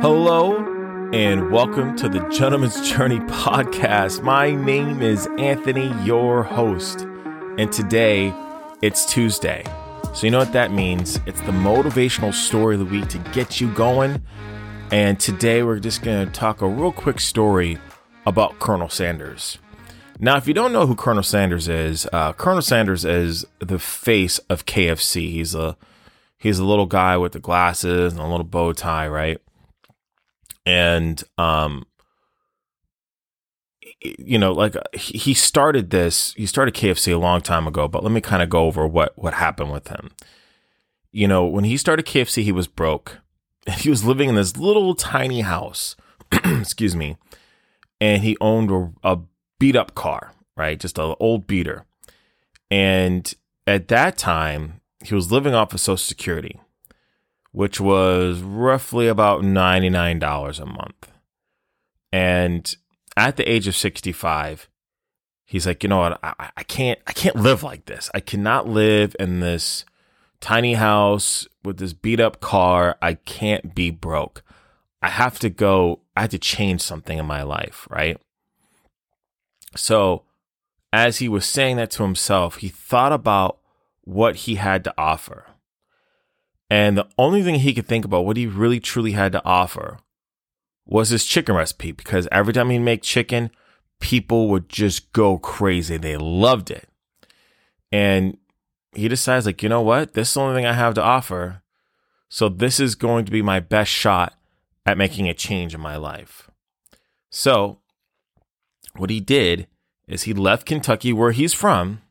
Hello and welcome to the Gentleman's Journey podcast. My name is Anthony, your host, and today it's Tuesday. So, you know what that means? It's the motivational story of the week to get you going. And today we're just going to talk a real quick story about Colonel Sanders. Now, if you don't know who Colonel Sanders is, uh, Colonel Sanders is the face of KFC. He's a he's a little guy with the glasses and a little bow tie, right? And um you know like he started this he started KFC a long time ago but let me kind of go over what what happened with him. You know when he started KFC he was broke. He was living in this little tiny house excuse me and he owned a, a beat up car right? Just an old beater. And at that time he was living off of social security which was roughly about $99 a month. And at the age of 65, he's like, you know what? I, I can't, I can't live like this. I cannot live in this tiny house with this beat up car. I can't be broke. I have to go, I have to change something in my life, right? So, as he was saying that to himself, he thought about what he had to offer. And the only thing he could think about, what he really truly had to offer, was his chicken recipe. Because every time he'd make chicken, people would just go crazy. They loved it. And he decides, like, you know what? This is the only thing I have to offer. So this is going to be my best shot at making a change in my life. So what he did is he left Kentucky, where he's from,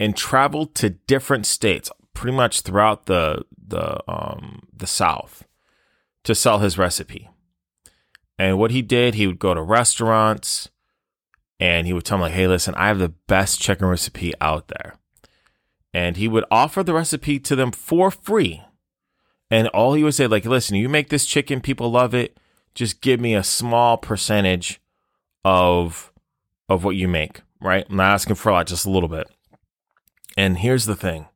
and traveled to different states, pretty much throughout the the um the South to sell his recipe. And what he did, he would go to restaurants and he would tell them like, "Hey, listen, I have the best chicken recipe out there." And he would offer the recipe to them for free. And all he would say like, "Listen, you make this chicken, people love it. Just give me a small percentage of of what you make, right? I'm not asking for a lot, just a little bit." And here's the thing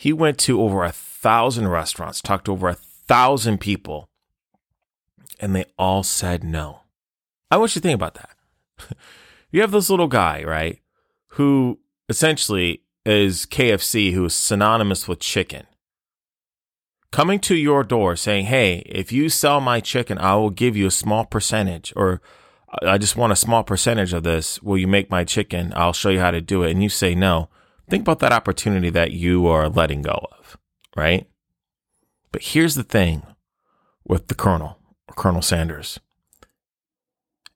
he went to over a thousand restaurants, talked to over a thousand people, and they all said no. I want you to think about that. you have this little guy, right, who essentially is KFC, who is synonymous with chicken, coming to your door saying, Hey, if you sell my chicken, I will give you a small percentage, or I just want a small percentage of this. Will you make my chicken? I'll show you how to do it. And you say no. Think about that opportunity that you are letting go of, right? But here's the thing with the Colonel, Colonel Sanders.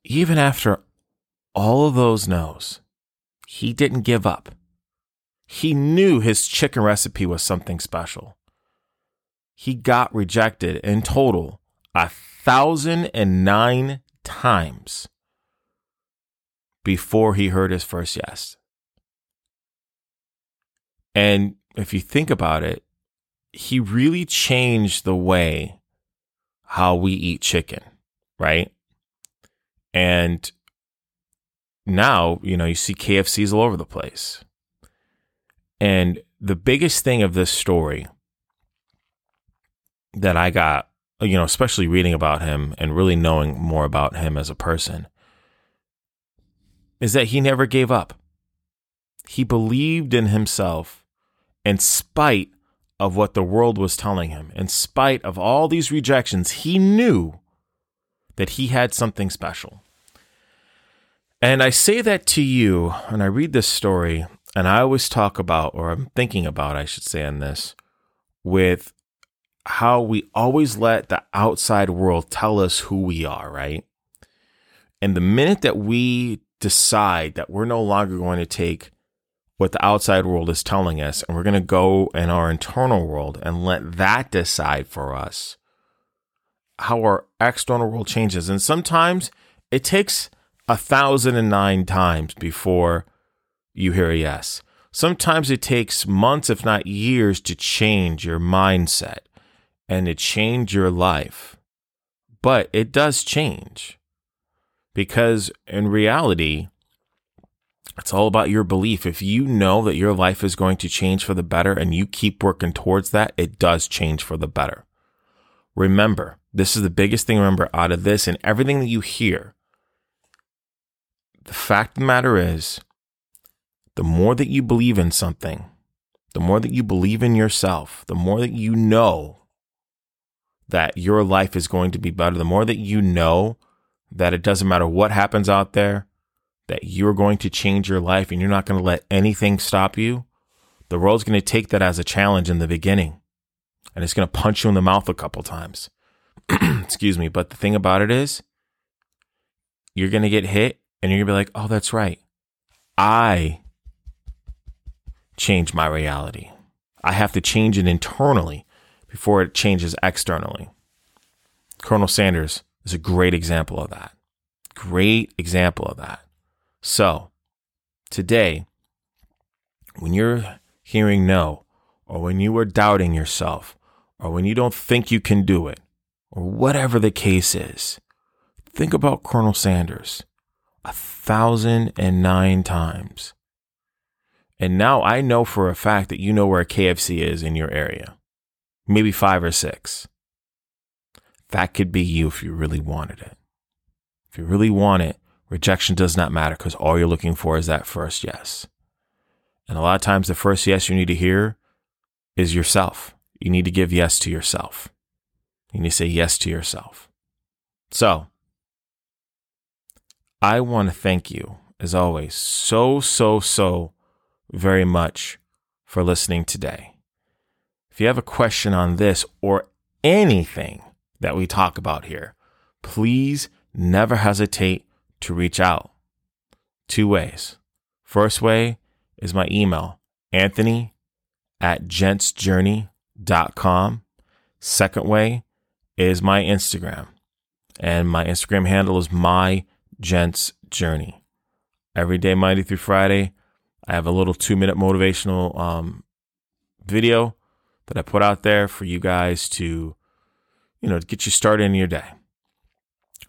Even after all of those no's, he didn't give up. He knew his chicken recipe was something special. He got rejected in total a thousand and nine times before he heard his first yes. And if you think about it, he really changed the way how we eat chicken, right? And now, you know, you see KFCs all over the place. And the biggest thing of this story that I got, you know, especially reading about him and really knowing more about him as a person, is that he never gave up. He believed in himself in spite of what the world was telling him, in spite of all these rejections, he knew that he had something special. And I say that to you, and I read this story, and I always talk about, or I'm thinking about, I should say, on this, with how we always let the outside world tell us who we are, right? And the minute that we decide that we're no longer going to take what the outside world is telling us, and we're going to go in our internal world and let that decide for us how our external world changes. And sometimes it takes a thousand and nine times before you hear a yes. Sometimes it takes months, if not years, to change your mindset and to change your life. But it does change because in reality, it's all about your belief. If you know that your life is going to change for the better and you keep working towards that, it does change for the better. remember, this is the biggest thing remember out of this and everything that you hear. The fact of the matter is, the more that you believe in something, the more that you believe in yourself, the more that you know that your life is going to be better, the more that you know that it doesn't matter what happens out there, that you're going to change your life and you're not going to let anything stop you, the world's going to take that as a challenge in the beginning and it's going to punch you in the mouth a couple times. Excuse me. But the thing about it is, you're going to get hit and you're going to be like, oh, that's right. I change my reality. I have to change it internally before it changes externally. Colonel Sanders is a great example of that. Great example of that. So, today, when you're hearing no, or when you are doubting yourself, or when you don't think you can do it, or whatever the case is, think about Colonel Sanders a thousand and nine times. And now I know for a fact that you know where a KFC is in your area. Maybe five or six. That could be you if you really wanted it. If you really want it, rejection does not matter because all you're looking for is that first yes. And a lot of times, the first yes you need to hear is yourself. You need to give yes to yourself. You need to say yes to yourself. So, I want to thank you, as always, so, so, so very much for listening today. If you have a question on this or anything that we talk about here, please never hesitate to reach out. Two ways. First way is my email, anthony at gentsjourney.com. Second way is my Instagram. And my Instagram handle is my gents journey. Every day, Monday through Friday, I have a little two minute motivational um, video that I put out there for you guys to, you know, get you started in your day.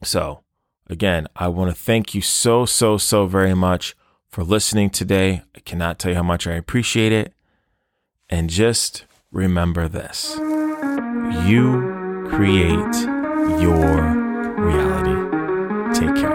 So, again, I want to thank you so, so, so very much for listening today. I cannot tell you how much I appreciate it. And just remember this you create your reality. Take care.